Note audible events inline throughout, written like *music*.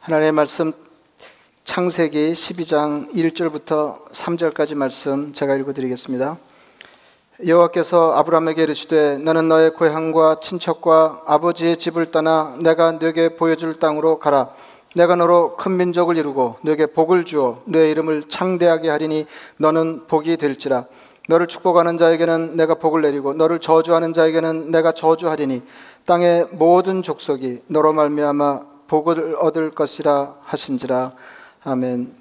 하나님의 말씀 창세기 12장 1절부터 3절까지 말씀 제가 읽어 드리겠습니다. 여호와께서 아브라함에게 이르시되 너는 너의 고향과 친척과 아버지의 집을 떠나 내가 네게 보여줄 땅으로 가라. 내가 너로 큰 민족을 이루고 네게 복을 주어 네 이름을 창대하게 하리니 너는 복이 될지라. 너를 축복하는 자에게는 내가 복을 내리고 너를 저주하는 자에게는 내가 저주하리니 땅의 모든 족속이 너로 말미암아 복을 얻을 것이라 하신지라. 아멘.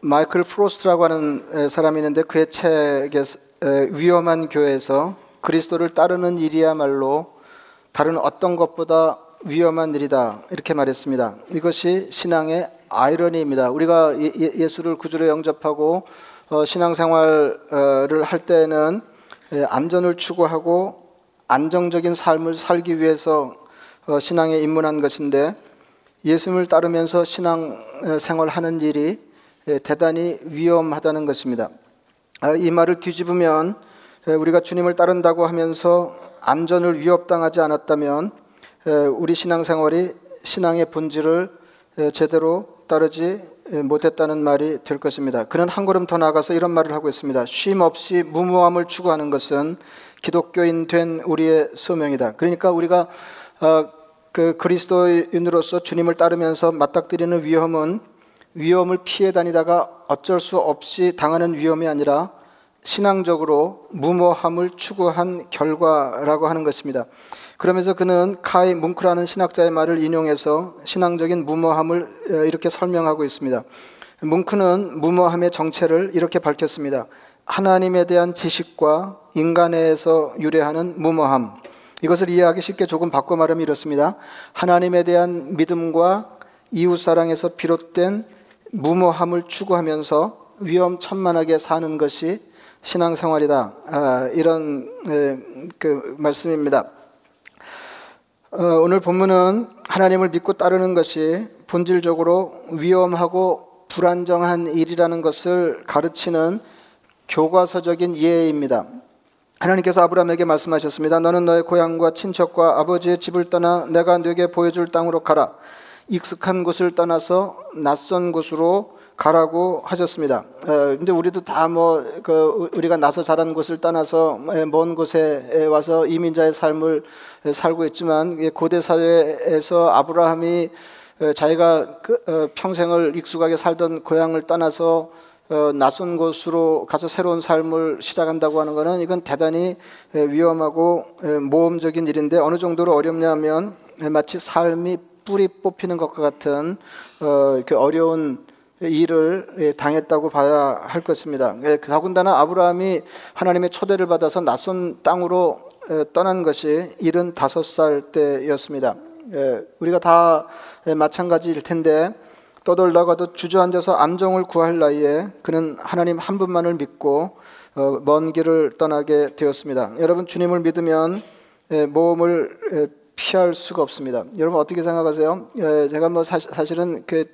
마이클 프로스트라고 하는 사람이 있는데 그의 책에 위험한 교회에서 그리스도를 따르는 일이야말로 다른 어떤 것보다 위험한 일이다 이렇게 말했습니다. 이것이 신앙의 아이러니입니다. 우리가 예수를 구주로 영접하고 어, 신앙생활을 할 때는 안전을 추구하고 안정적인 삶을 살기 위해서 어, 신앙에 입문한 것인데 예수님을 따르면서 신앙 생활하는 일이 대단히 위험하다는 것입니다. 아, 이 말을 뒤집으면 우리가 주님을 따른다고 하면서 안전을 위협당하지 않았다면 우리 신앙생활이 신앙의 본질을 제대로 따르지 못했다는 말이 될 것입니다. 그는 한 걸음 더 나가서 이런 말을 하고 있습니다. 쉼 없이 무모함을 추구하는 것은 기독교인 된 우리의 소명이다. 그러니까 우리가 어, 그 그리스도인으로서 주님을 따르면서 맞닥뜨리는 위험은 위험을 피해 다니다가 어쩔 수 없이 당하는 위험이 아니라 신앙적으로 무모함을 추구한 결과라고 하는 것입니다. 그러면서 그는 카이 뭉크라는 신학자의 말을 인용해서 신앙적인 무모함을 이렇게 설명하고 있습니다. 뭉크는 무모함의 정체를 이렇게 밝혔습니다. 하나님에 대한 지식과 인간에서 유래하는 무모함. 이것을 이해하기 쉽게 조금 바꿔 말하면 이렇습니다. 하나님에 대한 믿음과 이웃 사랑에서 비롯된 무모함을 추구하면서 위험천만하게 사는 것이 신앙생활이다. 아, 이런 에, 그 말씀입니다. 어, 오늘 본문은 하나님을 믿고 따르는 것이 본질적으로 위험하고 불안정한 일이라는 것을 가르치는 교과서적인 이해입니다. 하나님께서 아브라함에게 말씀하셨습니다. 너는 너의 고향과 친척과 아버지의 집을 떠나 내가 네게 보여줄 땅으로 가라. 익숙한 곳을 떠나서 낯선 곳으로 가라고 하셨습니다. 근데 우리도 다 뭐 그 우리가 나서 자란 곳을 떠나서 먼 곳에 와서 이민자의 삶을 살고 있지만 고대 사회에서 아브라함이 자기가 그 어, 평생을 익숙하게 살던 고향을 떠나서 어, 낯선 곳으로 가서 새로운 삶을 시작한다고 하는 것은 이건 대단히 위험하고 모험적인 일인데 어느 정도로 어렵냐면 마치 삶이 뿌리 뽑히는 것과 같은 어, 그 어려운 일을 당했다고 봐야 할 것입니다. 더군다나 아브라함이 하나님의 초대를 받아서 낯선 땅으로 떠난 것이 75살 때였습니다. 우리가 다 마찬가지일 텐데 떠돌다가도 주저앉아서 안정을 구할 나이에 그는 하나님 한 분만을 믿고 어, 먼 길을 떠나게 되었습니다. 여러분 주님을 믿으면 모험을 피할 수가 없습니다. 여러분 어떻게 생각하세요? 제가 뭐 사실은 그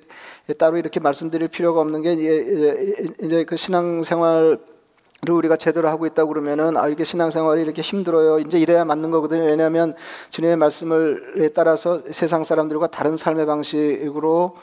따로 이렇게 말씀드릴 필요가 없는 게 이제 그 신앙생활 를 우리가 제대로 하고 있다 그러면은 아 이게 신앙생활이 이렇게 힘들어요. 이제 이래야 맞는 거거든요. 왜냐하면 주님의 말씀을 따라서 세상 사람들과 다른 삶의 방식으로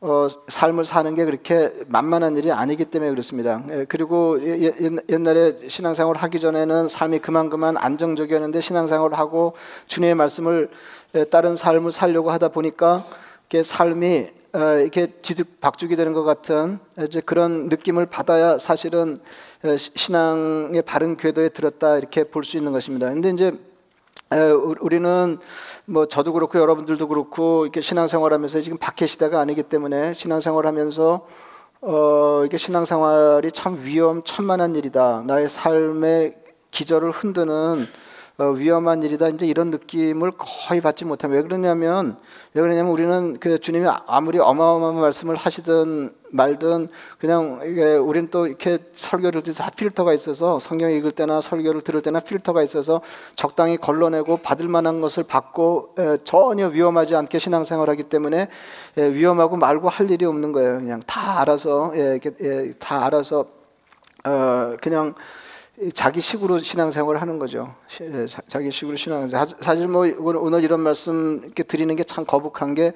어, 삶을 사는 게 그렇게 만만한 일이 아니기 때문에 그렇습니다. 예, 그리고 예, 옛날에 신앙생활을 하기 전에는 삶이 그만 그만 안정적이었는데 신앙생활을 하고 주님의 말씀을 예, 따른 삶을 살려고 하다 보니까 이게 삶이 어, 이렇게 뒤죽박죽이 되는 것 같은 이제 그런 느낌을 받아야 사실은 어, 신앙의 바른 궤도에 들었다 이렇게 볼 수 있는 것입니다. 근데 이제 우리는 뭐 저도 그렇고 여러분들도 그렇고 이렇게 신앙생활하면서 지금 박해 시대가 아니기 때문에 신앙생활하면서 어 이게 신앙생활이 참 위험천만한 일이다. 나의 삶의 기절을 흔드는 어, 위험한 일이다. 이제 이런 느낌을 거의 받지 못하면 왜 그러냐면 왜 그러냐면 우리는 그 주님이 아무리 어마어마한 말씀을 하시든 말든 그냥 이게 우리는 또 이렇게 설교를 다 필터가 있어서 성경 읽을 때나 설교를 들을 때나 필터가 있어서 적당히 걸러내고 받을 만한 것을 받고 에, 전혀 위험하지 않게 신앙생활하기 때문에 에, 위험하고 말고 할 일이 없는 거예요. 그냥 다 알아서 예, 예, 다 알아서 어, 그냥 자기 식으로 신앙생활을 하는 거죠. 예, 자기 식으로 신앙생활. 사실 뭐 오늘 이런 말씀 이렇게 드리는 게 참 거북한 게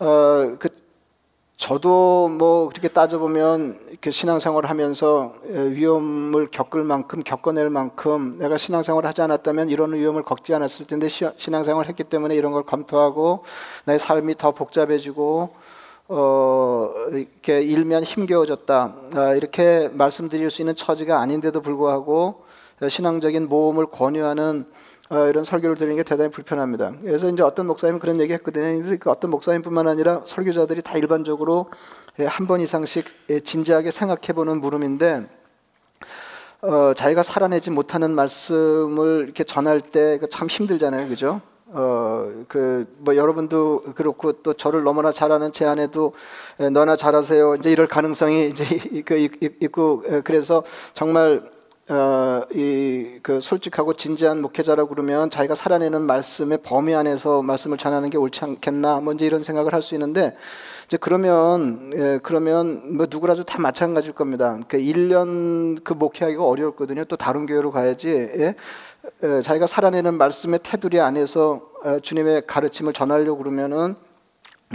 어, 그 저도 뭐 그렇게 따져보면 이렇게 신앙생활을 하면서 위험을 겪을 만큼 겪어낼 만큼 내가 신앙생활을 하지 않았다면 이런 위험을 겪지 않았을 텐데 신앙생활을 했기 때문에 이런 걸 검토하고 나의 삶이 더 복잡해지고 어 이렇게 일면 힘겨워졌다 아, 이렇게 말씀드릴 수 있는 처지가 아닌데도 불구하고 신앙적인 모험을 권유하는 어, 이런 설교를 드리는 게 대단히 불편합니다. 그래서 이제 어떤 목사님은 그런 얘기 했거든요. 그 어떤 목사님뿐만 아니라 설교자들이 다 일반적으로 예, 한번 이상씩 예, 진지하게 생각해 보는 물음인데 어, 자기가 살아내지 못하는 말씀을 이렇게 전할 때 참 힘들잖아요. 그죠? 어, 그, 뭐, 여러분도 그렇고 또 저를 너무나 잘 아는 제 아내도 예, 너나 잘하세요. 이제 이럴 가능성이 이제 *laughs* 있고, 그래서 정말 어, 이그 솔직하고 진지한 목회자라고 그러면 자기가 살아내는 말씀의 범위 안에서 말씀을 전하는 게 옳지 않겠나 먼저 이런 생각을 할 수 있는데 이제 그러면 예, 그러면 뭐 누구라도 다 마찬가지일 겁니다. 그 1년 그 목회하기가 어려웠거든요. 또 다른 교회로 가야지. 예? 예, 자기가 살아내는 말씀의 테두리 안에서 어, 주님의 가르침을 전하려고 그러면은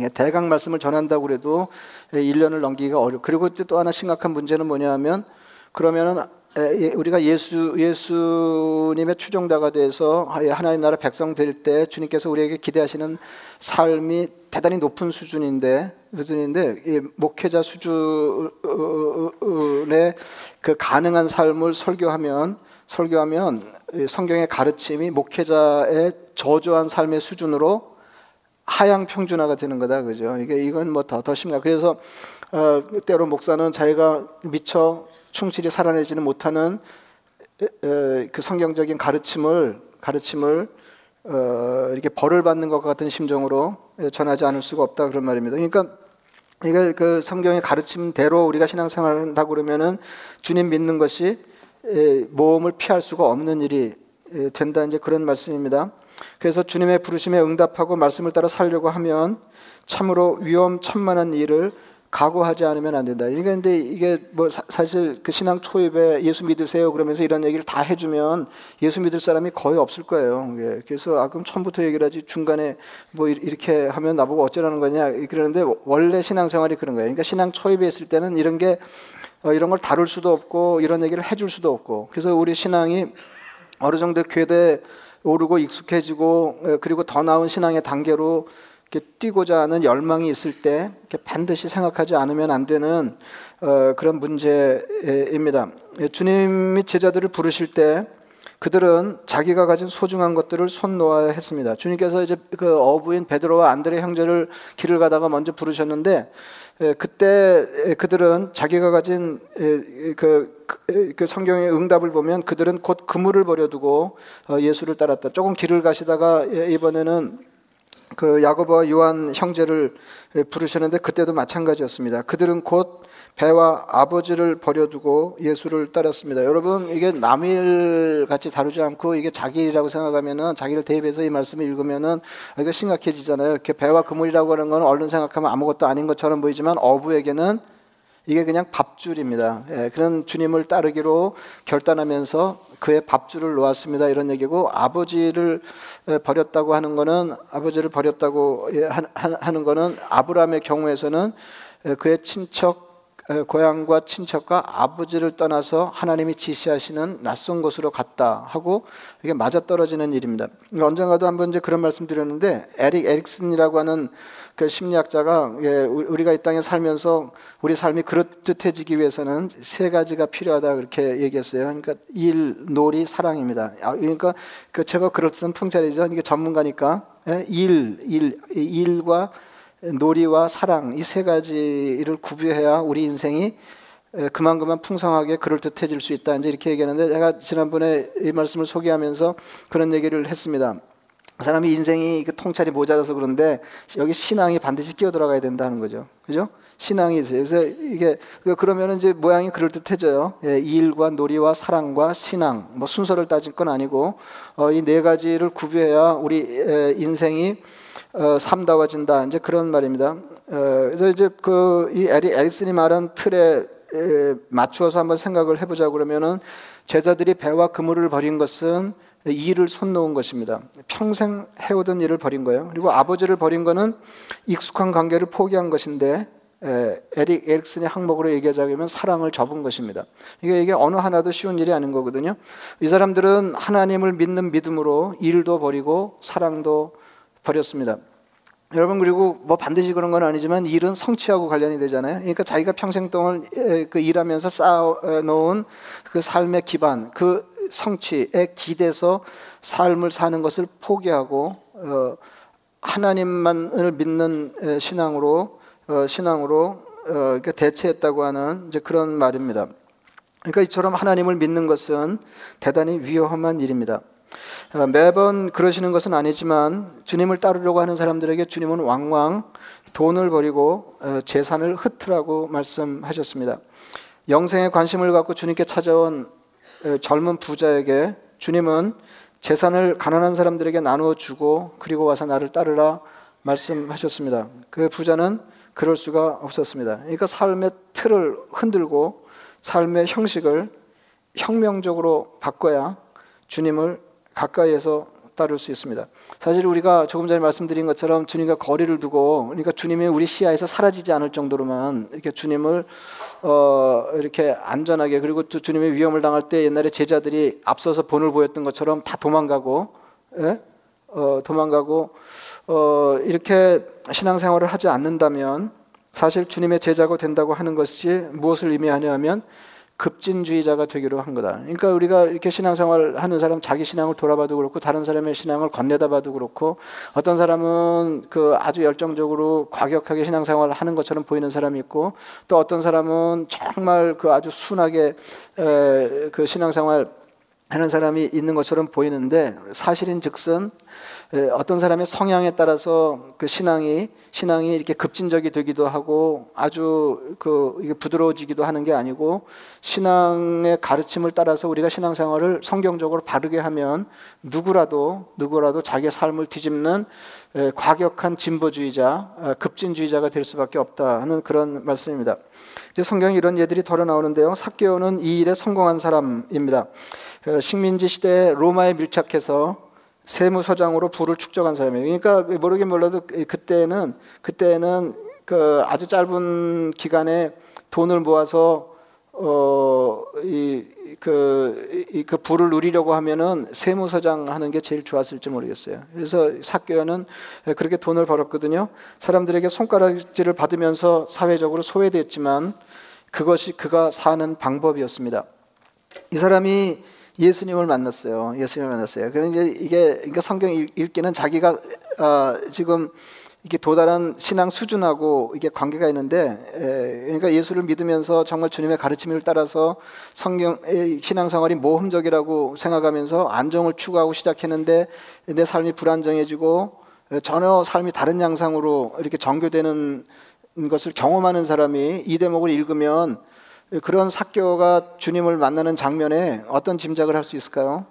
예, 대강 말씀을 전한다고 그래도 1년을 넘기기가 어려. 그리고 또 하나 심각한 문제는 뭐냐하면 그러면은 예, 우리가 예수 예수님의 추종자가 돼서 하나님 나라 백성 될 때 주님께서 우리에게 기대하시는 삶이 대단히 높은 수준인데 수준인데 목회자 수준의 그 가능한 삶을 설교하면 설교하면 성경의 가르침이 목회자의 저조한 삶의 수준으로 하향 평준화가 되는 거다 그죠? 이게 이건 뭐 더 더 심각. 그래서 어, 때로 목사는 자기가 미처 충실히 살아내지는 못하는 그 성경적인 가르침을 가르침을 어, 이렇게 벌을 받는 것 같은 심정으로 전하지 않을 수가 없다 그런 말입니다. 그러니까 이게 그 성경의 가르침대로 우리가 신앙생활을 한다 그러면은 주님 믿는 것이 모험을 피할 수가 없는 일이 된다 이제 그런 말씀입니다. 그래서 주님의 부르심에 응답하고 말씀을 따라 살려고 하면 참으로 위험천만한 일을 각오하지 않으면 안 된다. 이게 근데 이게 뭐 사, 실 그 신앙 초입에 예수 믿으세요 그러면서 이런 얘기를 다 해주면 예수 믿을 사람이 거의 없을 거예요. 예. 그래서 아 그럼 처음부터 얘기를 하지 중간에 뭐 이렇게 하면 나보고 어쩌라는 거냐 그러는데 원래 신앙생활이 그런 거예요. 그러니까 신앙 초입에 있을 때는 이런 게 어, 이런 걸 다룰 수도 없고 이런 얘기를 해줄 수도 없고 그래서 우리 신앙이 어느 정도 궤대 오르고 익숙해지고 예, 그리고 더 나은 신앙의 단계로 뛰고자 하는 열망이 있을 때 반드시 생각하지 않으면 안 되는 어, 그런 문제입니다. 예, 주님이 제자들을 부르실 때 그들은 자기가 가진 소중한 것들을 손 놓아야 했습니다. 주님께서 이제 그 어부인 베드로와 안드레 형제를 길을 가다가 먼저 부르셨는데 예, 그때 그들은 자기가 가진 예, 그, 그, 그 성경의 응답을 보면 그들은 곧 그물을 버려두고 어, 예수를 따랐다. 조금 길을 가시다가 이번에는 그 야고보와 요한 형제를 부르셨는데 그때도 마찬가지였습니다. 그들은 곧 배와 아버지를 버려두고 예수를 따랐습니다. 여러분 이게 남일 같이 다루지 않고 이게 자기 일이라고 생각하면은 자기를 대입해서 이 말씀을 읽으면은 이거 심각해지잖아요. 이렇게 배와 그물이라고 하는 건 얼른 생각하면 아무것도 아닌 것처럼 보이지만 어부에게는 이게 그냥 밥줄입니다. 예, 그런 주님을 따르기로 결단하면서 그의 밥줄을 놓았습니다. 이런 얘기고 아버지를 버렸다고 하는 거는 아버지를 버렸다고 예, 하는 거는 아브라함의 경우에서는 그의 친척 고향과 친척과 아버지를 떠나서 하나님이 지시하시는 낯선 곳으로 갔다 하고 이게 맞아 떨어지는 일입니다. 그러니까 언젠가도 한번 이제 그런 말씀 드렸는데 에릭 에릭슨이라고 하는 그 심리학자가 예, 우리가 이 땅에 살면서 우리 삶이 그럴듯해지기 위해서는 세 가지가 필요하다 그렇게 얘기했어요. 그러니까 일, 놀이, 사랑입니다. 아, 그러니까 그 제가 그럴듯한 통찰이죠. 이게 전문가니까 예, 일, 일, 일과 놀이와 사랑 이 세 가지를 구비해야 우리 인생이 그만 그만 풍성하게 그럴듯해질 수 있다. 이제 이렇게 얘기하는데 제가 지난번에 이 말씀을 소개하면서 그런 얘기를 했습니다. 사람이 인생이 그 통찰이 모자라서 그런데 여기 신앙이 반드시 끼어 들어가야 된다는 거죠. 그죠? 신앙이 있어요. 그래서 이게 그 그러면 이제 모양이 그럴 듯해져요. 예, 일과 놀이와 사랑과 신앙. 뭐 순서를 따질 건 아니고 어, 이 네 가지를 구비해야 우리 에, 인생이 어, 삼다워진다. 이제 그런 말입니다. 어, 그래서 이제 그이 에리 에릭슨이 말한 틀에 에, 맞추어서 한번 생각을 해보자 그러면은 제자들이 배와 그물을 버린 것은 이 일을 손 놓은 것입니다. 평생 해오던 일을 버린 거예요. 그리고 아버지를 버린 거는 익숙한 관계를 포기한 것인데 에릭 에릭슨의 항목으로 얘기하자면 사랑을 접은 것입니다. 이게 이게 어느 하나도 쉬운 일이 아닌 거거든요. 이 사람들은 하나님을 믿는 믿음으로 일도 버리고 사랑도 버렸습니다. 여러분 그리고 뭐 반드시 그런 건 아니지만 일은 성취하고 관련이 되잖아요. 그러니까 자기가 평생 동안 그 일하면서 쌓아놓은 그 삶의 기반, 그 성취에 기대서 삶을 사는 것을 포기하고 어, 하나님만을 믿는 신앙으로 어, 신앙으로 어, 대체했다고 하는 이제 그런 말입니다. 그러니까 이처럼 하나님을 믿는 것은 대단히 위험한 일입니다. 어, 매번 그러시는 것은 아니지만 주님을 따르려고 하는 사람들에게 주님은 왕왕 돈을 버리고 어, 재산을 흩으라고 말씀하셨습니다. 영생에 관심을 갖고 주님께 찾아온 어, 젊은 부자에게 주님은 재산을 가난한 사람들에게 나누어 주고 그리고 와서 나를 따르라 말씀하셨습니다. 그 부자는 그럴 수가 없었습니다. 그러니까 삶의 틀을 흔들고 삶의 형식을 혁명적으로 바꿔야 주님을 가까이에서 따를 수 있습니다. 사실 우리가 조금 전에 말씀드린 것처럼 주님과 거리를 두고 그러니까 주님이 우리 시야에서 사라지지 않을 정도로만 이렇게 주님을 어 이렇게 안전하게 그리고 또 주님의 위험을 당할 때 옛날에 제자들이 앞서서 본을 보였던 것처럼 다 도망가고 예? 어 도망가고 어 이렇게 신앙생활을 하지 않는다면 사실 주님의 제자가 된다고 하는 것이 무엇을 의미하냐면 급진주의자가 되기로 한 거다. 그러니까 우리가 이렇게 신앙생활 하는 사람 자기 신앙을 돌아봐도 그렇고 다른 사람의 신앙을 건네다 봐도 그렇고 어떤 사람은 그 아주 열정적으로 과격하게 신앙생활을 하는 것처럼 보이는 사람이 있고 또 어떤 사람은 정말 그 아주 순하게 그 신앙생활 하는 사람이 있는 것처럼 보이는데 사실인 즉슨 어떤 사람의 성향에 따라서 그 신앙이 신앙이 이렇게 급진적이 되기도 하고 아주 그 부드러워지기도 하는 게 아니고 신앙의 가르침을 따라서 우리가 신앙생활을 성경적으로 바르게 하면 누구라도 누구라도 자기의 삶을 뒤집는 과격한 진보주의자, 급진주의자가 될 수밖에 없다 하는 그런 말씀입니다. 이제 성경에 이런 예들이 덜어 나오는데요. 사케오는 이 일에 성공한 사람입니다. 식민지 시대 로마에 밀착해서 세무서장으로 부를 축적한 사람이에요. 그러니까 모르긴 몰라도 그때는 그때는 그 아주 짧은 기간에 돈을 모아서 어이그 이, 그 부를 누리려고 하면은 세무서장 하는 게 제일 좋았을지 모르겠어요. 그래서 사교는 그렇게 돈을 벌었거든요. 사람들에게 손가락질을 받으면서 사회적으로 소외됐지만 그것이 그가 사는 방법이었습니다. 이 사람이 예수님을 만났어요. 예수님을 만났어요. 그러니까 이게 그러니까 성경 읽기는 자기가 어, 지금 이게 도달한 신앙 수준하고 이게 관계가 있는데 에, 그러니까 예수를 믿으면서 정말 주님의 가르침을 따라서 성경 신앙 생활이 모험적이라고 생각하면서 안정을 추구하고 시작했는데 내 삶이 불안정해지고 전혀 삶이 다른 양상으로 이렇게 전교되는 것을 경험하는 사람이 이 대목을 읽으면 그런 사교가 주님을 만나는 장면에 어떤 짐작을 할 수 있을까요?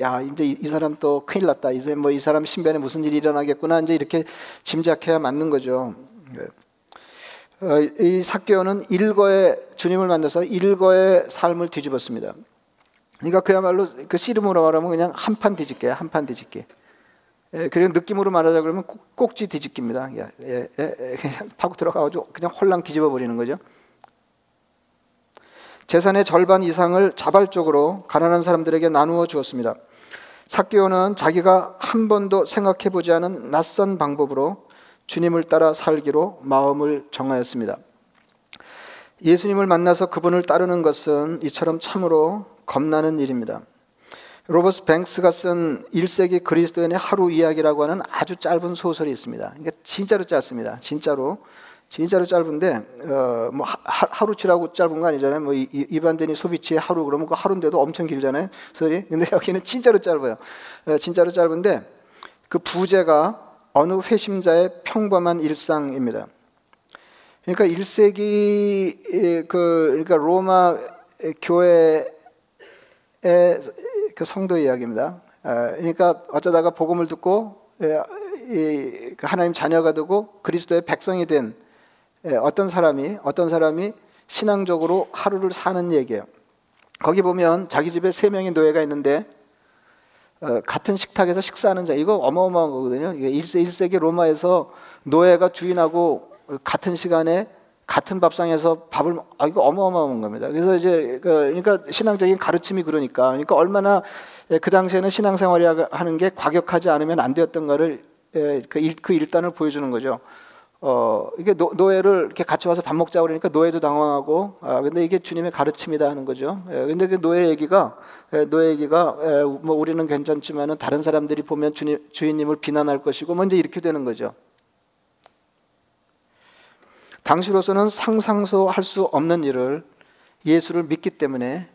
야, 이제 이 사람 또 큰일 났다. 이제 뭐 이 사람 신변에 무슨 일이 일어나겠구나. 이제 이렇게 짐작해야 맞는 거죠. 네. 어, 이 사교는 일거의 주님을 만나서 일거의 삶을 뒤집었습니다. 그러니까 그야말로 그 씨름으로 말하면 그냥 한 판 뒤집게, 한판 뒤집게. 예, 그리고 느낌으로 말하자 그러면 꼭지 뒤집기입니다. 예, 예, 예, 그냥 *laughs* 파고 들어가가지고 그냥 홀랑 뒤집어 버리는 거죠. 재산의 절반 이상을 자발적으로 가난한 사람들에게 나누어 주었습니다. 사케오는 자기가 한 번도 생각해 보지 않은 낯선 방법으로 주님을 따라 살기로 마음을 정하였습니다. 예수님을 만나서 그분을 따르는 것은 이처럼 참으로 겁나는 일입니다. 로버스 뱅스가 쓴 1세기 그리스도인의 하루 이야기라고 하는 아주 짧은 소설이 있습니다. 그러니까 진짜로 짧습니다. 진짜로. 진짜로 짧은데 어, 뭐 하, 루치라고 짧은 거 아니잖아요. 뭐 이, 이반데니 소비치의 하루 그러면 그 하루인데도 엄청 길잖아요. 소리. 근데 여기는 진짜로 짧아요. 어, 진짜로 짧은데 그 부제가 어느 회심자의 평범한 일상입니다. 그러니까 1세기 그 그러니까 로마 교회의 그 성도 이야기입니다. 어, 그러니까 어쩌다가 복음을 듣고 그 하나님 자녀가 되고 그리스도의 백성이 된 예, 어떤 사람이 어떤 사람이 신앙적으로 하루를 사는 얘기예요. 거기 보면 자기 집에 세 명의 노예가 있는데 어, 같은 식탁에서 식사하는 자 이거 어마어마한 거거든요. 이게 1세 1세기 로마에서 노예가 주인하고 같은 시간에 같은 밥상에서 밥을 아 이거 어마어마한 겁니다. 그래서 이제 그, 그러니까 신앙적인 가르침이 그러니까 그러니까 얼마나 예, 그 당시에는 신앙생활이 하는 게 과격하지 않으면 안 되었던가를 예, 그, 일, 그 일단을 보여주는 거죠. 어 이게 노, 노예를 이렇게 같이 와서 밥 먹자 그러니까 노예도 당황하고 아 근데 이게 주님의 가르침이다 하는 거죠. 예, 근데 그 노예 얘기가 예, 노예 얘기가 예, 뭐 우리는 괜찮지만은 다른 사람들이 보면 주님 주인님을 비난할 것이고 먼저 이렇게 되는 거죠. 당시로서는 상상도 할 수 없는 일을 예수를 믿기 때문에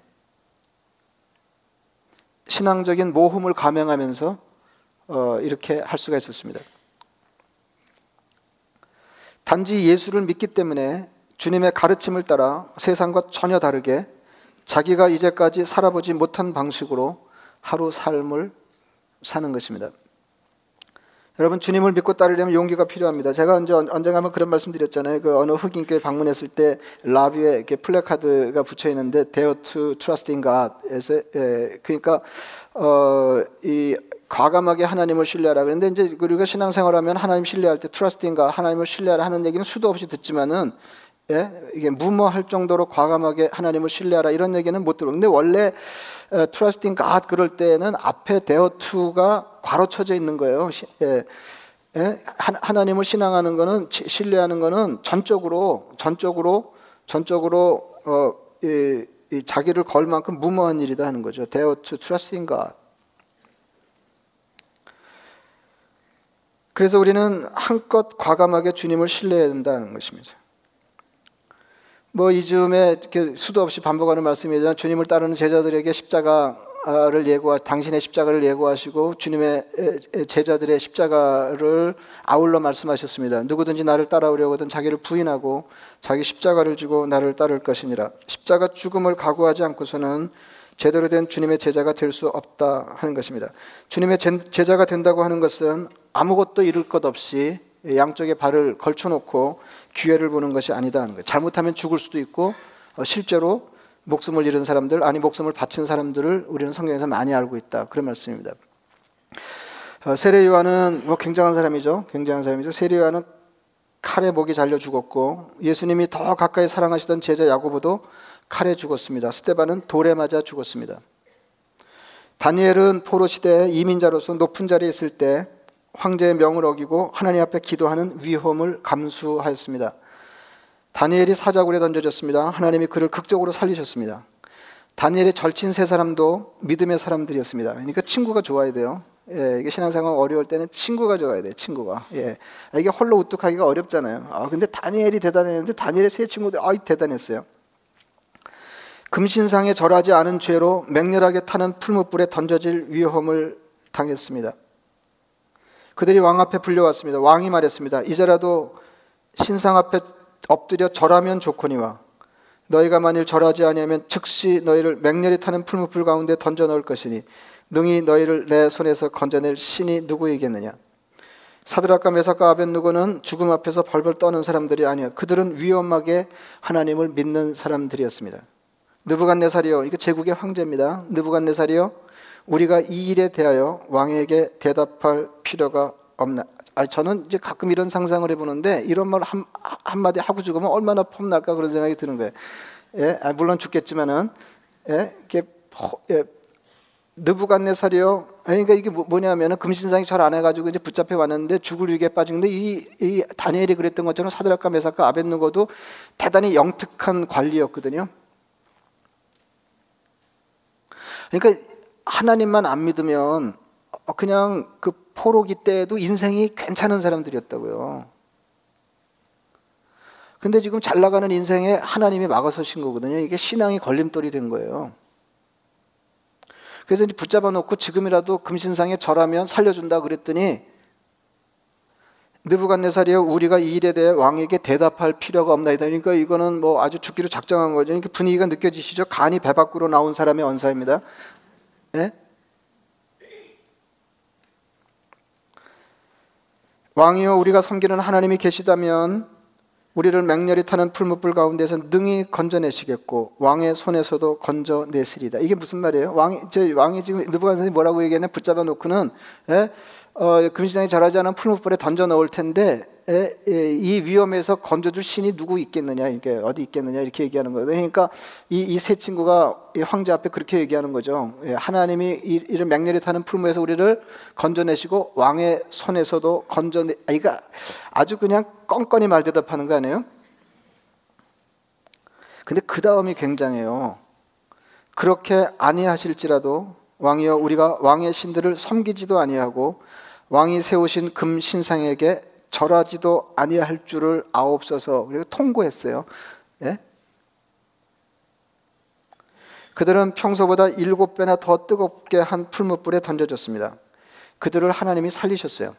신앙적인 모험을 감행하면서 어, 이렇게 할 수가 있었습니다. 단지 예수를 믿기 때문에 주님의 가르침을 따라 세상과 전혀 다르게 자기가 이제까지 살아보지 못한 방식으로 하루 삶을 사는 것입니다. 여러분 주님을 믿고 따르려면 용기가 필요합니다. 제가 언제 언젠가 한번 그런 말씀드렸잖아요. 그 어느 흑인교회 방문했을 때 라비에 이렇게 플래카드가 붙여 있는데 Dare to Trust in God에서 예, 그러니까 어, 이 과감하게 하나님을 신뢰하라. 그런데 이제 우리가 신앙생활하면 하나님 신뢰할 때 Trust in God 하나님을 신뢰하라 하는 얘기는 수도 없이 듣지만은 예? 이게 무모할 정도로 과감하게 하나님을 신뢰하라 이런 얘기는 못 들어. 근데 원래 어, trusting God 그럴 때는 앞에 데어 투가 괄호 쳐져 있는 거예요. 예. 예? 하나님을 신앙하는 거는 신뢰하는 거는 전적으로 전적으로 전적으로 어, 이, 이 자기를 걸 만큼 무모한 일이다 하는 거죠. 데어 투 trusting God. 그래서 우리는 한껏 과감하게 주님을 신뢰해야 된다는 것입니다. 뭐 이즈음에 수도 없이 반복하는 말씀이지만 주님을 따르는 제자들에게 십자가를 예고 당신의 십자가를 예고하시고 주님의 제자들의 십자가를 아울러 말씀하셨습니다. 누구든지 나를 따라오려거든 자기를 부인하고 자기 십자가를 지고 나를 따를 것이니라. 십자가 죽음을 각오하지 않고서는 제대로 된 주님의 제자가 될 수 없다 하는 것입니다. 주님의 제자가 된다고 하는 것은 아무것도 잃을 것 없이 양쪽에 발을 걸쳐놓고 기회를 보는 것이 아니다 하는 거예요. 잘못하면 죽을 수도 있고 어, 실제로 목숨을 잃은 사람들 아니 목숨을 바친 사람들을 우리는 성경에서 많이 알고 있다 그런 말씀입니다. 어, 세례 요한은 뭐 굉장한 사람이죠. 굉장한 사람이죠. 세례 요한은 칼에 목이 잘려 죽었고 예수님이 더 가까이 사랑하시던 제자 야고보도 칼에 죽었습니다. 스테반은 돌에 맞아 죽었습니다. 다니엘은 포로 시대 이민자로서 높은 자리에 있을 때 황제의 명을 어기고 하나님 앞에 기도하는 위험을 감수하였습니다. 다니엘이 사자굴에 던져졌습니다. 하나님이 그를 극적으로 살리셨습니다. 다니엘의 절친 세 사람도 믿음의 사람들이었습니다. 그러니까 친구가 좋아야 돼요. 예, 이게 신앙생활 어려울 때는 친구가 좋아야 돼요. 친구가. 예. 이게 홀로 우뚝하기가 어렵잖아요. 아, 근데 다니엘이 대단했는데 다니엘의 세 친구들 아, 대단했어요. 금신상에 절하지 않은 죄로 맹렬하게 타는 풀무불에 던져질 위험을 당했습니다. 그들이 왕 앞에 불려왔습니다. 왕이 말했습니다. 이제라도 신상 앞에 엎드려 절하면 좋거니와 너희가 만일 절하지 아니하면 즉시 너희를 맹렬히 타는 풀무불 가운데 던져 넣을 것이니 능히 너희를 내 손에서 건져낼 신이 누구이겠느냐? 사드락과 메삭과 아벤누고는 죽음 앞에서 벌벌 떠는 사람들이 아니야 그들은 위험하게 하나님을 믿는 사람들이었습니다. 느부갓네살이요. 이게 제국의 황제입니다. 느부갓네살이요 우리가 이 일에 대하여 왕에게 대답할 필요가 없나? 아, 저는 이제 가끔 이런 상상을 해보는데 이런 말 한, 한마디 하고 죽으면 얼마나 폼날까 그런 생각이 드는 거예요. 예, 아, 물론 죽겠지만은, 예, 이게 예, 느부갓네살이요. 그러니까 이게 뭐, 뭐냐면은 금신상이 잘 안 해가지고 이제 붙잡혀 왔는데 죽을 위기에 빠진 건데 이, 이 다니엘이 그랬던 것처럼 사드락과 메삭과 아벤누고도 대단히 영특한 관리였거든요. 그러니까 하나님만 안 믿으면 그냥 그 포로기 때에도 인생이 괜찮은 사람들이었다고요. 근데 지금 잘 나가는 인생에 하나님이 막아서신 거거든요. 이게 신앙이 걸림돌이 된 거예요. 그래서 이제 붙잡아 놓고 지금이라도 금신상에 절하면 살려준다 그랬더니 느부갓네살이여 우리가 이 일에 대해 왕에게 대답할 필요가 없나이다. 그러니까 이거는 뭐 아주 죽기로 작정한 거죠. 그러니까 분위기가 느껴지시죠? 간이 배 밖으로 나온 사람의 언사입니다. 예? 왕이여 우리가 섬기는 하나님이 계시다면 우리를 맹렬히 타는 풀무불 가운데서 능히 건져내시겠고 왕의 손에서도 건져내시리다. 이게 무슨 말이에요? 왕이 저 왕이 지금 느부갓네살이 뭐라고 얘기했냐? 붙잡아 놓고는 예? 어, 금시장에 절하지 않은 풀무불에 던져 넣을 텐데 이 위험에서 건져줄 신이 누구 있겠느냐 이렇게 어디 있겠느냐 이렇게 얘기하는 거예요. 그러니까 이세 친구가 이 황제 앞에 그렇게 얘기하는 거죠. 예, 하나님이 이, 이런 맹렬히 타는 풀무에서 우리를 건져내시고 왕의 손에서도 건져내. 아, 이거 아주 그냥 껌껌이 말 대답하는 거 아니에요? 근데 그 다음이 굉장해요. 그렇게 아니하실지라도 왕이여 우리가 왕의 신들을 섬기지도 아니하고 왕이 세우신 금 신상에게 절하지도 아니할 줄을 아옵소서 그리고 통고했어요. 예? 그들은 평소보다 일곱 배나 더 뜨겁게 한 풀무불에 던져졌습니다. 그들을 하나님이 살리셨어요.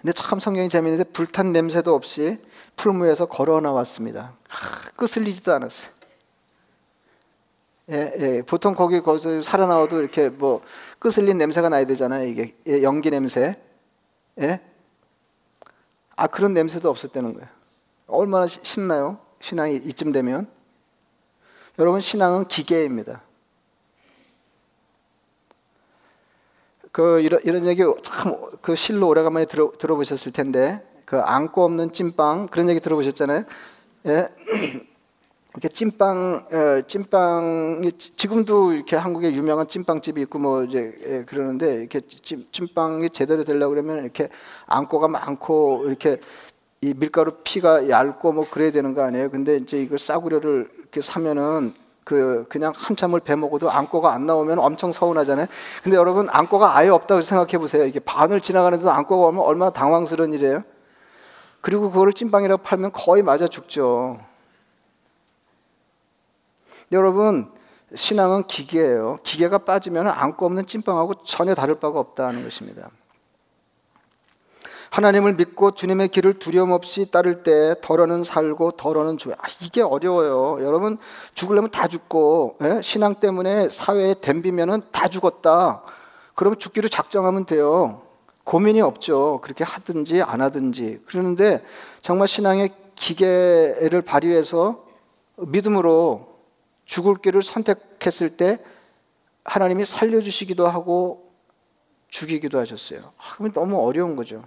근데 참 성경이 재미있는데 불탄 냄새도 없이 풀무에서 걸어 나왔습니다. 아, 끄슬리지도 않았어요. 예, 예, 보통 거기 거기서 살아나와도 이렇게 뭐 끄슬린 냄새가 나야 되잖아요. 이게 예, 연기 냄새. 예? 아 그런 냄새도 없었다는 거예요. 얼마나 신나요? 신앙이 이쯤 되면 여러분 신앙은 기계입니다. 그 이런 이런 얘기 참 그 실로 오래간만에 들어 들어보셨을 텐데 그 안고 없는 찐빵 그런 얘기 들어보셨잖아요. 예. *clears throat* 이렇게 찐빵 어, 찐빵이 지금도 이렇게 한국에 유명한 찐빵집이 있고 뭐 이제 예, 그러는데 이렇게 찐, 찐빵이 제대로 되려고 그러면 이렇게 안고가 많고 이렇게 이 밀가루 피가 얇고 뭐 그래야 되는 거 아니에요. 근데 이제 이걸 싸구려를 이렇게 사면은 그 그냥 한참을 배 먹어도 안고가 안 나오면 엄청 서운하잖아요. 근데 여러분 안고가 아예 없다고 생각해 보세요. 이게 반을 지나가는데도 안고가 오면 얼마나 당황스러운 일이에요. 그리고 그거를 찐빵이라고 팔면 거의 맞아 죽죠. 여러분 신앙은 기계예요. 기계가 빠지면 안고 없는 찐빵하고 전혀 다를 바가 없다는 것입니다. 하나님을 믿고 주님의 길을 두려움 없이 따를 때 덜어는 살고 덜어는 죽어요. 아, 이게 어려워요. 여러분 죽으려면 다 죽고 예? 신앙 때문에 사회에 덤비면은 다 죽었다. 그러면 죽기로 작정하면 돼요. 고민이 없죠. 그렇게 하든지 안 하든지. 그런데 정말 신앙의 기계를 발휘해서 믿음으로 죽을 길을 선택했을 때 하나님이 살려주시기도 하고 죽이기도 하셨어요. 아, 그러면 너무 어려운 거죠.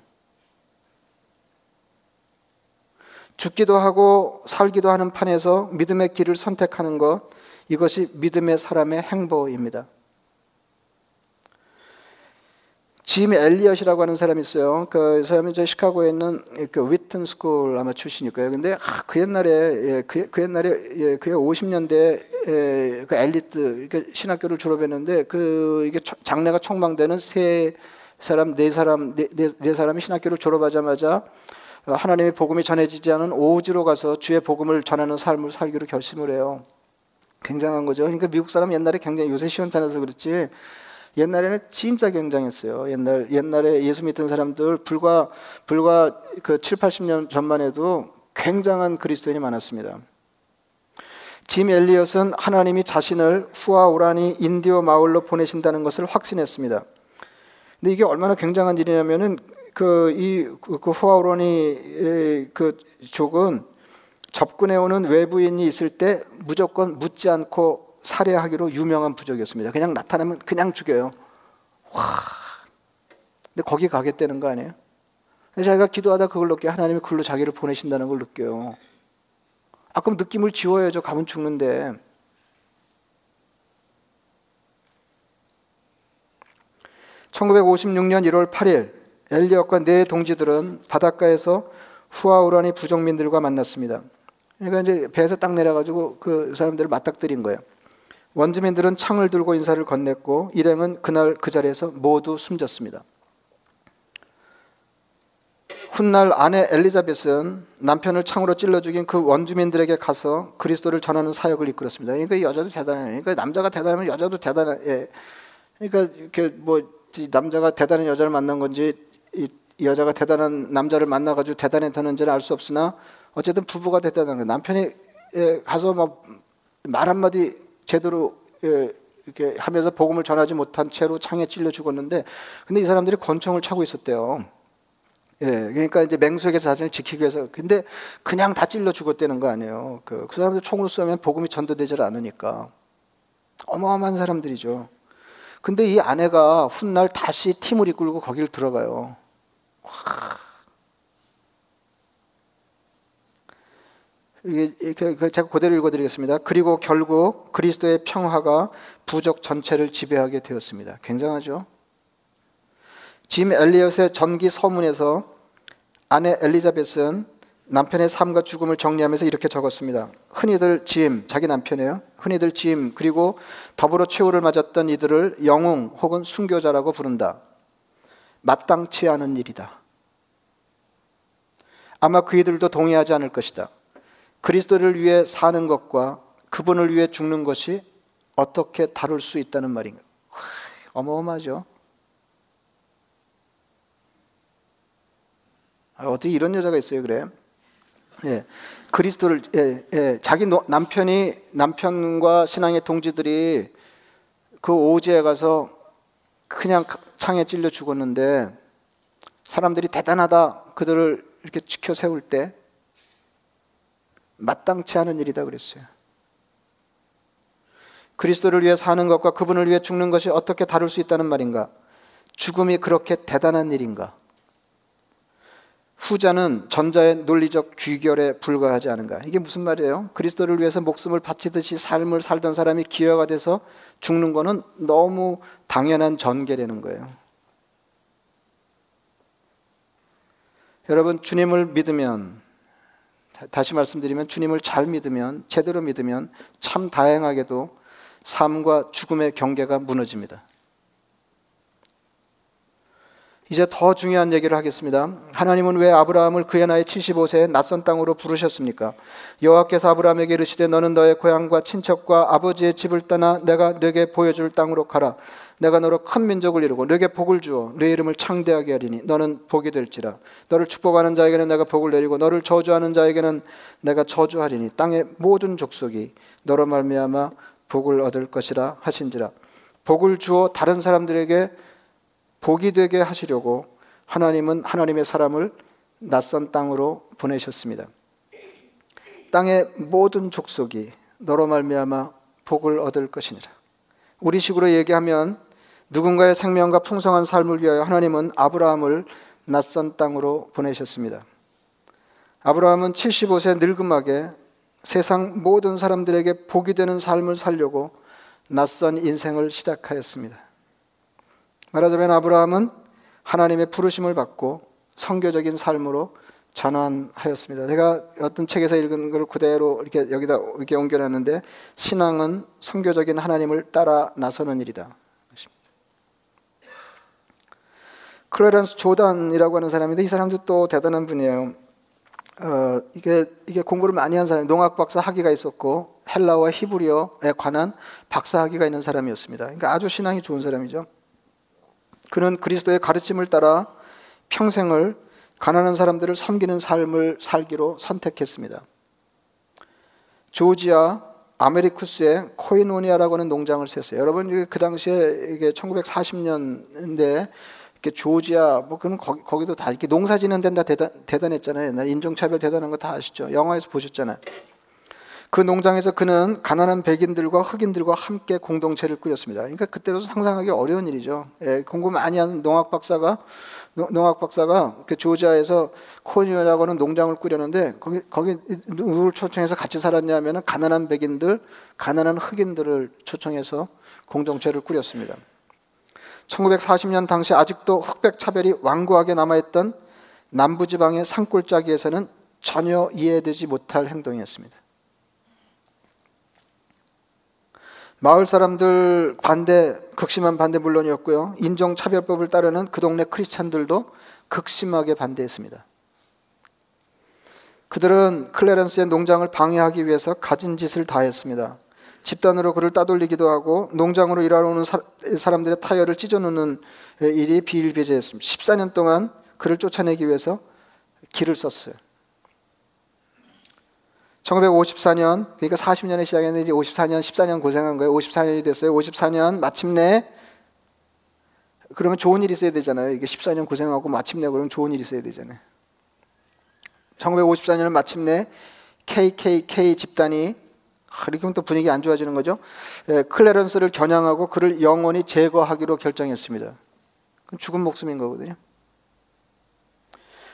죽기도 하고 살기도 하는 판에서 믿음의 길을 선택하는 것, 이것이 믿음의 사람의 행보입니다. 짐 엘리엇이라고 하는 사람이 있어요. 그 사람이 저 시카고에 있는 그 휘튼 school 아마 출신일 거예요. 근데 아, 그 옛날에 예, 그, 그, 옛날에 예, 그 50년대 예, 그 엘리트 그 신학교를 졸업했는데 그 이게 장래가 촉망되는 세 사람 네 사람 네, 네, 네 사람이 신학교를 졸업하자마자 하나님의 복음이 전해지지 않은 오지로 가서 주의 복음을 전하는 삶을 살기로 결심을 해요. 굉장한 거죠. 그러니까 미국 사람 옛날에 굉장히 요새 시원찮아서 그렇지 옛날에는 진짜 굉장했어요. 옛날 옛날에 예수 믿던 사람들 불과 불과 그 7, 80년 전만 해도 굉장한 그리스도인이 많았습니다. 짐 엘리엇은 하나님이 자신을 후아우라니 인디오 마을로 보내신다는 것을 확신했습니다. 근데 이게 얼마나 굉장한 일이냐면은 그이 그, 그 후아우라니 그 족은 접근해 오는 외부인이 있을 때 무조건 묻지 않고 살해하기로 유명한 부족이었습니다. 그냥 나타나면 그냥 죽여요. 와. 근데 거기 가겠다는 거 아니에요? 자기가 기도하다 그걸 느껴 하나님이 그걸로 자기를 보내신다는 걸 느껴요. 아 그럼 느낌을 지워야죠. 가면 죽는데. (1956년 1월 8일) 엘리엇과 네 동지들은 바닷가에서 후아우라니 부족민들과 만났습니다. 그러니까 이제 배에서 딱 내려가지고 그 사람들을 맞닥뜨린 거예요. 원주민들은 창을 들고 인사를 건넸고 일행은 그날 그 자리에서 모두 숨졌습니다. 훗날 아내 엘리자벳은 남편을 창으로 찔러 죽인 그 원주민들에게 가서 그리스도를 전하는 사역을 이끌었습니다. 그러니까 여자도 대단해. 그러니까 남자가 대단하면 여자도 대단해. 예. 그러니까 이렇게 뭐 남자가 대단한 여자를 만난 건지 이 여자가 대단한 남자를 만나가지고 대단했다는지는 알 수 없으나 어쨌든 부부가 대단한 거예요. 남편이 예, 가서 막 말 한마디 제대로 예, 이렇게 하면서 복음을 전하지 못한 채로 창에 찔려 죽었는데 근데 이 사람들이 권총을 차고 있었대요. 예, 그러니까 이제 맹수에게 자신을 지키기 위해서. 근데 그냥 다 찔러 죽었다는 거 아니에요. 그, 그 사람들 총으로 쏘면 복음이 전도되질 않으니까. 어마어마한 사람들이죠. 근데 이 아내가 훗날 다시 팀을 이끌고 거기를 들어가요. 이게 제가 그대로 읽어드리겠습니다. 그리고 결국 그리스도의 평화가 부족 전체를 지배하게 되었습니다. 굉장하죠. 짐 엘리엇의 전기 서문에서 아내 엘리자벳은 남편의 삶과 죽음을 정리하면서 이렇게 적었습니다. 흔히들 짐, 자기 남편이에요. 흔히들 짐, 그리고 더불어 최후를 맞았던 이들을 영웅 혹은 순교자라고 부른다. 마땅치 않은 일이다. 아마 그이들도 동의하지 않을 것이다. 그리스도를 위해 사는 것과 그분을 위해 죽는 것이 어떻게 다룰 수 있다는 말인가. 어마어마하죠. 아, 어떻게 이런 여자가 있어요, 그래? 예, 그리스도를 예, 예, 자기 노, 남편이 남편과 신앙의 동지들이 그 오지에 가서 그냥 창에 찔려 죽었는데 사람들이 대단하다 그들을 이렇게 지켜 세울 때 마땅치 않은 일이다 그랬어요. 그리스도를 위해 사는 것과 그분을 위해 죽는 것이 어떻게 다룰 수 있다는 말인가? 죽음이 그렇게 대단한 일인가? 후자는 전자의 논리적 귀결에 불과하지 않은가? 이게 무슨 말이에요? 그리스도를 위해서 목숨을 바치듯이 삶을 살던 사람이 기여가 돼서 죽는 거는 너무 당연한 전개라는 거예요. 여러분, 주님을 믿으면, 다시 말씀드리면, 주님을 잘 믿으면, 제대로 믿으면, 참 다양하게도 삶과 죽음의 경계가 무너집니다. 이제 더 중요한 얘기를 하겠습니다. 하나님은 왜 아브라함을 그의 나이 75세에 낯선 땅으로 부르셨습니까? 여호와께서 아브라함에게 이르시되 너는 너의 고향과 친척과 아버지의 집을 떠나 내가 네게 보여줄 땅으로 가라. 내가 너로 큰 민족을 이루고 네게 복을 주어 네 이름을 창대하게 하리니 너는 복이 될지라. 너를 축복하는 자에게는 내가 복을 내리고 너를 저주하는 자에게는 내가 저주하리니 땅의 모든 족속이 너로 말미암아 복을 얻을 것이라 하신지라. 복을 주어 다른 사람들에게 복이 되게 하시려고 하나님은 하나님의 사람을 낯선 땅으로 보내셨습니다. 땅의 모든 족속이 너로 말미암아 복을 얻을 것이니라. 우리식으로 얘기하면 누군가의 생명과 풍성한 삶을 위하여 하나님은 아브라함을 낯선 땅으로 보내셨습니다. 아브라함은 75세 늙음하게 세상 모든 사람들에게 복이 되는 삶을 살려고 낯선 인생을 시작하였습니다. 말하자면 아브라함은 하나님의 부르심을 받고 성교적인 삶으로 전환하였습니다. 제가 어떤 책에서 읽은 걸 그대로 이렇게 여기다 이렇게 옮겨놨는데 신앙은 성교적인 하나님을 따라 나서는 일이다. 클레런스 조단이라고 하는 사람인데 이 사람도 또 대단한 분이에요. 어, 이게 이게 공부를 많이 한 사람, 농학 박사 학위가 있었고 헬라와 히브리어에 관한 박사 학위가 있는 사람이었습니다. 그러니까 아주 신앙이 좋은 사람이죠. 그는 그리스도의 가르침을 따라 평생을 가난한 사람들을 섬기는 삶을 살기로 선택했습니다. 조지아 아메리쿠스의 코이노니아라고 하는 농장을 세웠어요. 여러분 그 당시에 이게 1940년대 이렇게 조지아 뭐 그러면 거기, 거기도 다 이렇게 농사 짓는 데는 다 대단, 대단했잖아요. 옛날 인종차별 대단한 거 다 아시죠? 영화에서 보셨잖아요. 그 농장에서 그는 가난한 백인들과 흑인들과 함께 공동체를 꾸렸습니다. 그러니까 그때로 상상하기 어려운 일이죠. 예, 공부 많이 하는 농학 박사가 농학 박사가 그 조지아에서 코니어라고 하는 농장을 꾸렸는데 거기 거기 누구를 초청해서 같이 살았냐면은 가난한 백인들, 가난한 흑인들을 초청해서 공동체를 꾸렸습니다. 1940년 당시 아직도 흑백 차별이 완고하게 남아있던 남부지방의 산골짜기에서는 전혀 이해되지 못할 행동이었습니다. 마을 사람들 반대, 극심한 반대 물론이었고요. 인종차별법을 따르는 그 동네 크리스찬들도 극심하게 반대했습니다. 그들은 클레런스의 농장을 방해하기 위해서 가진 짓을 다 했습니다. 집단으로 그를 따돌리기도 하고 농장으로 일하러 오는 사 람들의 타이어를 찢어놓는 일이 비일비재했습니다. 14년 동안 그를 쫓아내기 위해서 길을 썼어요. 1954년 그러니까 40년에 시작했는데 이제 54년 14년 고생한 거예요. 54년이 됐어요. 54년 마침내 그러면 좋은 일이 있어야 되잖아요. 이게 14년 고생하고 마침내 그러면 좋은 일이 있어야 되잖아요. 1954년은 마침내 KKK 집단이 이렇게 또 분위기 안 좋아지는 거죠. 예, 클레런스를 겨냥하고 그를 영원히 제거하기로 결정했습니다. 죽은 목숨인 거거든요.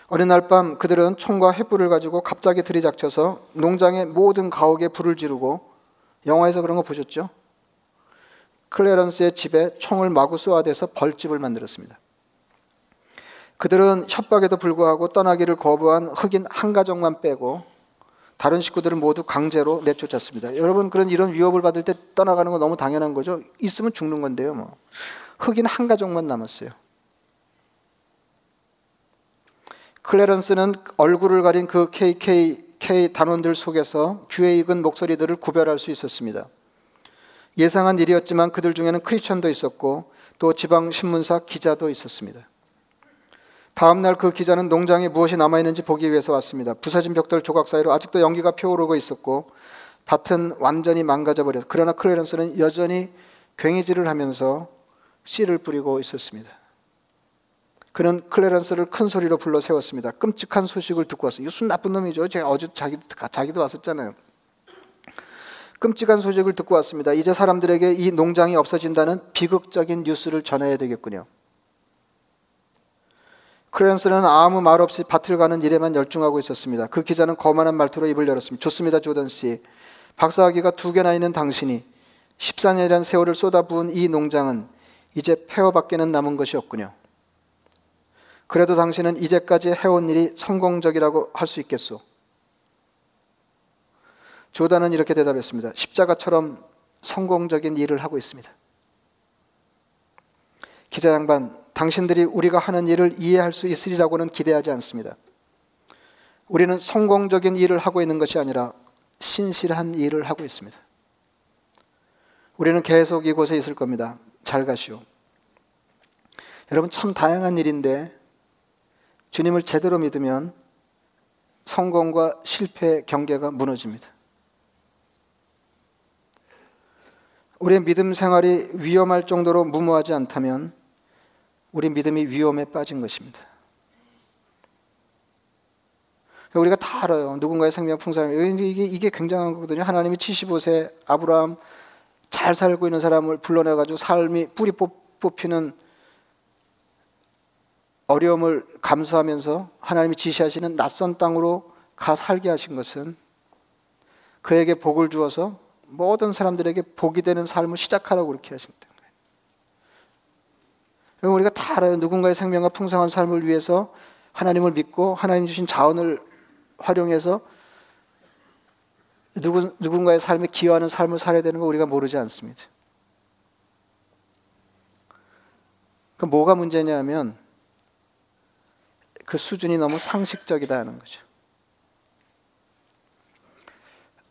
어느 날밤 그들은 총과 횃불을 가지고 갑자기 들이닥쳐서 농장의 모든 가옥에 불을 지르고 영화에서 그런 거 보셨죠? 클레런스의 집에 총을 마구 쏘아대서 벌집을 만들었습니다. 그들은 협박에도 불구하고 떠나기를 거부한 흑인 한 가족만 빼고 다른 식구들은 모두 강제로 내쫓았습니다. 여러분 그런 이런 위협을 받을 때 떠나가는 건 너무 당연한 거죠. 있으면 죽는 건데요. 뭐. 흑인 한 가족만 남았어요. 클레런스는 얼굴을 가린 그 KKK 단원들 속에서 귀에 익은 목소리들을 구별할 수 있었습니다. 예상한 일이었지만 그들 중에는 크리스천도 있었고 또 지방 신문사 기자도 있었습니다. 다음 날 그 기자는 농장에 무엇이 남아 있는지 보기 위해서 왔습니다. 부서진 벽돌 조각 사이로 아직도 연기가 피어오르고 있었고 밭은 완전히 망가져 버렸. 그러나 클레런스는 여전히 괭이질을 하면서 씨를 뿌리고 있었습니다. 그는 클레런스를 큰 소리로 불러 세웠습니다. 끔찍한 소식을 듣고 왔어요. 이 순 나쁜 놈이죠. 제가 어제 자기, 자기도 왔었잖아요. 끔찍한 소식을 듣고 왔습니다. 이제 사람들에게 이 농장이 없어진다는 비극적인 뉴스를 전해야 되겠군요. 클레런스는 아무 말 없이 밭을 가는 일에만 열중하고 있었습니다. 그 기자는 거만한 말투로 입을 열었습니다. 좋습니다, 조던 씨. 박사학위가 두 개나 있는 당신이 14년이란 세월을 쏟아부은 이 농장은 이제 폐허밖에는 남은 것이 없군요. 그래도 당신은 이제까지 해온 일이 성공적이라고 할 수 있겠소. 조단은 이렇게 대답했습니다. 십자가처럼 성공적인 일을 하고 있습니다. 기자 양반, 당신들이 우리가 하는 일을 이해할 수 있으리라고는 기대하지 않습니다. 우리는 성공적인 일을 하고 있는 것이 아니라 신실한 일을 하고 있습니다. 우리는 계속 이곳에 있을 겁니다. 잘 가시오. 여러분 참 다양한 일인데 주님을 제대로 믿으면 성공과 실패의 경계가 무너집니다. 우리의 믿음 생활이 위험할 정도로 무모하지 않다면 우리 믿음이 위험에 빠진 것입니다. 우리가 다 알아요. 누군가의 생명 풍성함. 이게, 이게 굉장한 거거든요. 하나님이 75세 아브라함 잘 살고 있는 사람을 불러내가지고 삶이 뿌리 뽑히는 어려움을 감수하면서 하나님이 지시하시는 낯선 땅으로 가 살게 하신 것은 그에게 복을 주어서 모든 사람들에게 복이 되는 삶을 시작하라고 그렇게 하신다. 우리가 다 알아요. 누군가의 생명과 풍성한 삶을 위해서 하나님을 믿고 하나님 주신 자원을 활용해서 누구, 누군가의 삶에 기여하는 삶을 살아야 되는 거 우리가 모르지 않습니다. 그 뭐가 문제냐면 그 수준이 너무 상식적이다 하는 거죠.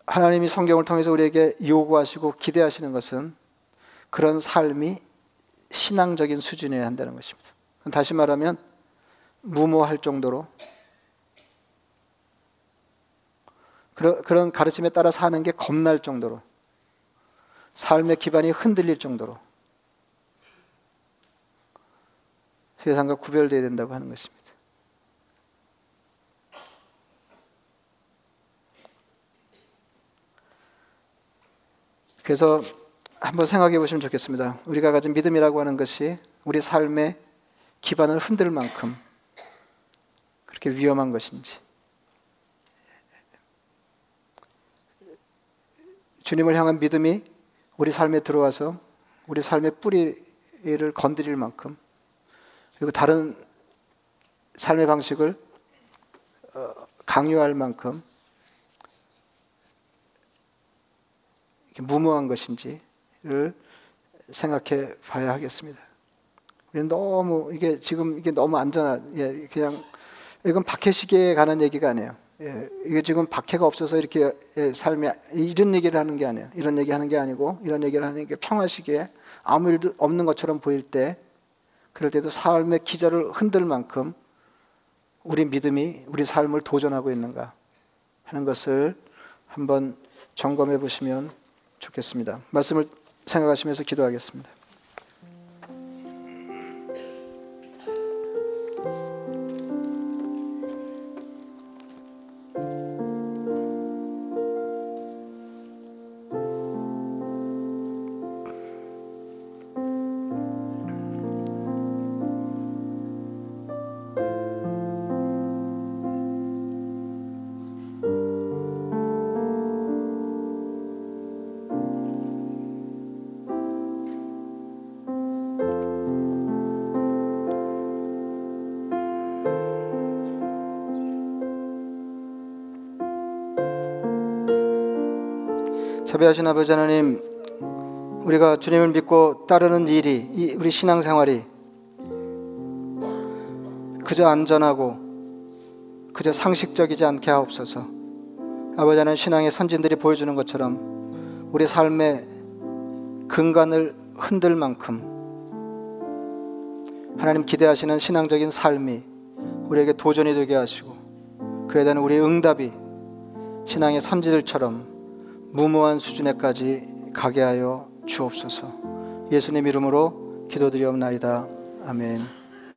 하나님이 성경을 통해서 우리에게 요구하시고 기대하시는 것은 그런 삶이 신앙적인 수준이어야 한다는 것입니다. 다시 말하면 무모할 정도로 그런 가르침에 따라 사는 게 겁날 정도로 삶의 기반이 흔들릴 정도로 세상과 구별되어야 된다고 하는 것입니다. 그래서 한번 생각해 보시면 좋겠습니다. 우리가 가진 믿음이라고 하는 것이 우리 삶의 기반을 흔들 만큼 그렇게 위험한 것인지. 주님을 향한 믿음이 우리 삶에 들어와서 우리 삶의 뿌리를 건드릴 만큼 그리고 다른 삶의 방식을 어, 강요할 만큼 무모한 것인지를 생각해 봐야 하겠습니다. 너무 이게 지금 이게 너무 안전한 예, 그냥 이건 박해시계에 관한 얘기가 아니에요. 예, 이게 지금 박해가 없어서 이렇게 예, 삶이 이런 얘기를 하는 게 아니에요. 이런 얘기 하는 게 아니고 이런 얘기를 하는 게 평화 시기에 아무 일도 없는 것처럼 보일 때 그럴 때도 삶의 기절을 흔들 만큼 우리 믿음이 우리 삶을 도전하고 있는가 하는 것을 한번 점검해 보시면 좋겠습니다. 말씀을 생각하시면서 기도하겠습니다. 자비하신 아버지 하나님, 우리가 주님을 믿고 따르는 일이 이 우리 신앙생활이 그저 안전하고 그저 상식적이지 않게 하옵소서. 아버지 하나님 신앙의 선진들이 보여주는 것처럼 우리 삶의 근간을 흔들 만큼 하나님 기대하시는 신앙적인 삶이 우리에게 도전이 되게 하시고 그에 대한 우리의 응답이 신앙의 선지들처럼 무모한 수준에까지 가게 하여 주옵소서. 예수님 이름으로 기도드리옵나이다. 아멘.